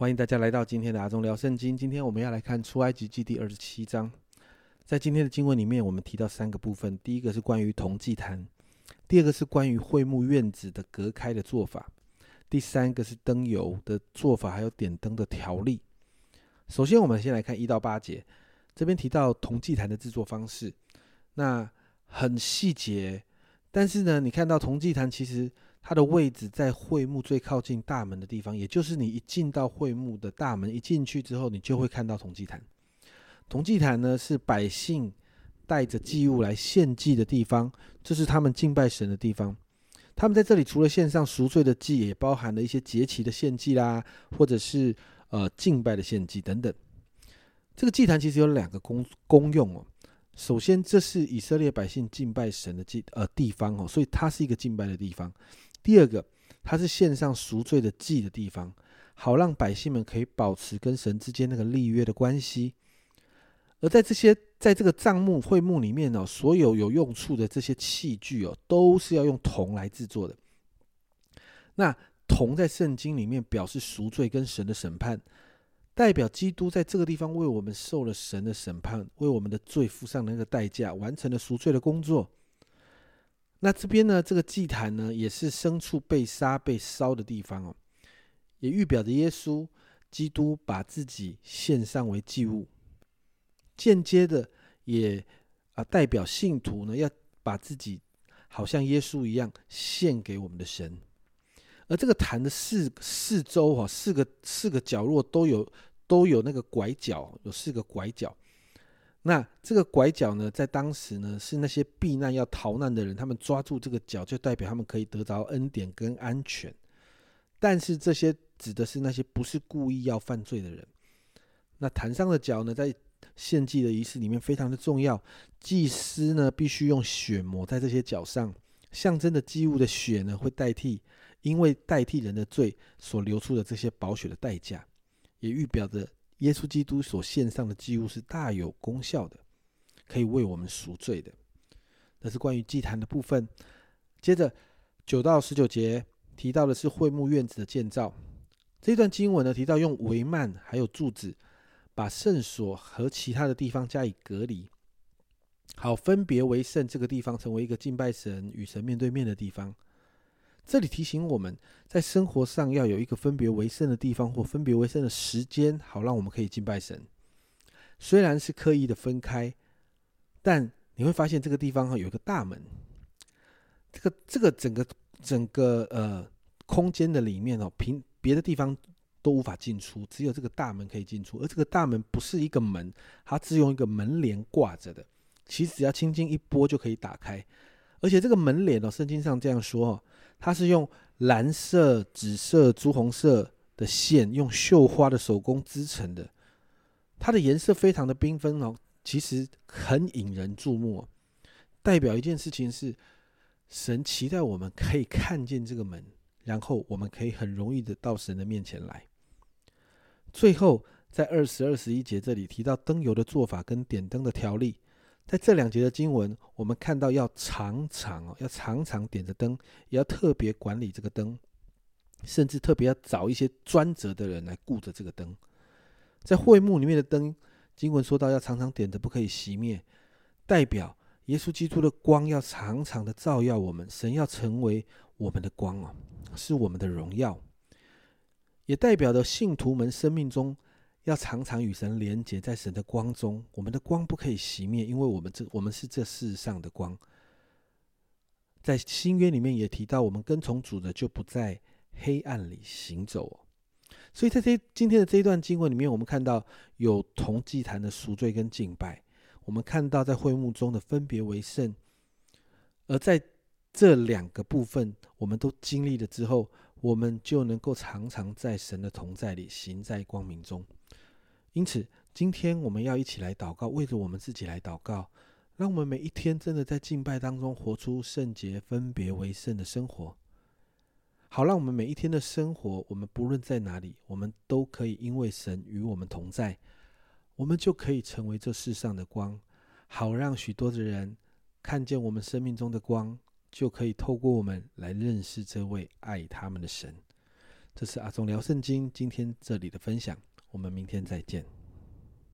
欢迎大家来到今天的阿忠聊圣经。今天我们要来看出埃及记第二十七章。在今天的经文里面，我们提到三个部分：第一个是关于铜祭坛，第二个是关于会幕院子的隔开的做法，第三个是灯油的做法，还有点灯的条例。首先，我们先来看一到八节，这边提到铜祭坛的制作方式，那很细节，但是呢，你看到铜祭坛其实。它的位置在会幕最靠近大门的地方，也就是你一进到会幕的大门，一进去之后，你就会看到铜祭坛。铜祭坛呢，是百姓带着祭物来献祭的地方，这是他们敬拜神的地方。他们在这里除了献上赎罪的祭，也包含了一些节期的献祭啦，或者是呃敬拜的献祭等等。这个祭坛其实有两个功功用哦。首先，这是以色列百姓敬拜神的祭呃地方哦，所以它是一个敬拜的地方。第二个，它是献上赎罪的祭的地方，好让百姓们可以保持跟神之间那个立约的关系。而在这些在这个帐幕会幕里面呢，所有有用处的这些器具哦，都是要用铜来制作的。那铜在圣经里面表示赎罪跟神的审判，代表基督在这个地方为我们受了神的审判，为我们的罪付上那个代价，完成了赎罪的工作。那这边呢，这个祭坛呢，也是牲畜被杀、被烧的地方哦，也预表着耶稣基督把自己献上为祭物，间接的也啊代表信徒呢，要把自己好像耶稣一样献给我们的神。而这个坛的四四周哈，四个四个角落都有都有那个拐角，有四个拐角。那这个拐角呢，在当时呢，是那些避难要逃难的人，他们抓住这个角，就代表他们可以得到恩典跟安全。但是这些指的是那些不是故意要犯罪的人。那坛上的角呢，在献祭的仪式里面非常的重要，祭司呢必须用血抹在这些角上，象征的祭物的血呢，会代替因为代替人的罪所流出的这些宝血的代价，也预表着。耶稣基督所献上的祭物是大有功效的，可以为我们赎罪的。那是关于祭坛的部分。接着九到十九节提到的是会幕院子的建造。这段经文呢提到用帷幔还有柱子，把圣所和其他的地方加以隔离，好分别为圣。这个地方成为一个敬拜神与神面对面的地方。这里提醒我们在生活上要有一个分别为圣的地方或分别为圣的时间，好让我们可以敬拜神。虽然是刻意的分开，但你会发现这个地方哈有一个大门，这个这个整个整个呃空间的里面哦，平别的地方都无法进出，只有这个大门可以进出。而这个大门不是一个门，它只用一个门帘挂着的，其实只要轻轻一拨就可以打开。而且这个门帘哦，圣经上这样说哦，它是用蓝色、紫色、朱红色的线，用绣花的手工织成的。它的颜色非常的缤纷哦，其实很引人注目。代表一件事情是，神期待我们可以看见这个门，然后我们可以很容易的到神的面前来。最后，在二十二、十一节这里提到灯油的做法跟点灯的条例。在这两节的经文，我们看到要常常哦，要常常点着灯，也要特别管理这个灯，甚至特别要找一些专责的人来顾着这个灯。在会幕里面的灯，经文说到要常常点着，不可以熄灭，代表耶稣基督的光要常常的照耀我们，神要成为我们的光哦，是我们的荣耀，也代表着信徒们生命中。要常常与神连结，在神的光中，我们的光不可以熄灭，因为我们这我们是这世上的光。在新约里面也提到，我们跟从主的就不在黑暗里行走。所以在这今天的这一段经文里面，我们看到有同祭坛的赎罪跟敬拜，我们看到在会幕中的分别为圣，而在这两个部分我们都经历了之后，我们就能够常常在神的同在里行在光明中。因此，今天我们要一起来祷告，为着我们自己来祷告，让我们每一天真的在敬拜当中活出圣洁、分别为圣的生活。好，让我们每一天的生活，我们不论在哪里，我们都可以因为神与我们同在，我们就可以成为这世上的光。好，让许多的人看见我们生命中的光，就可以透过我们来认识这位爱他们的神。这是阿忠聊圣经今天这里的分享，我们明天再见。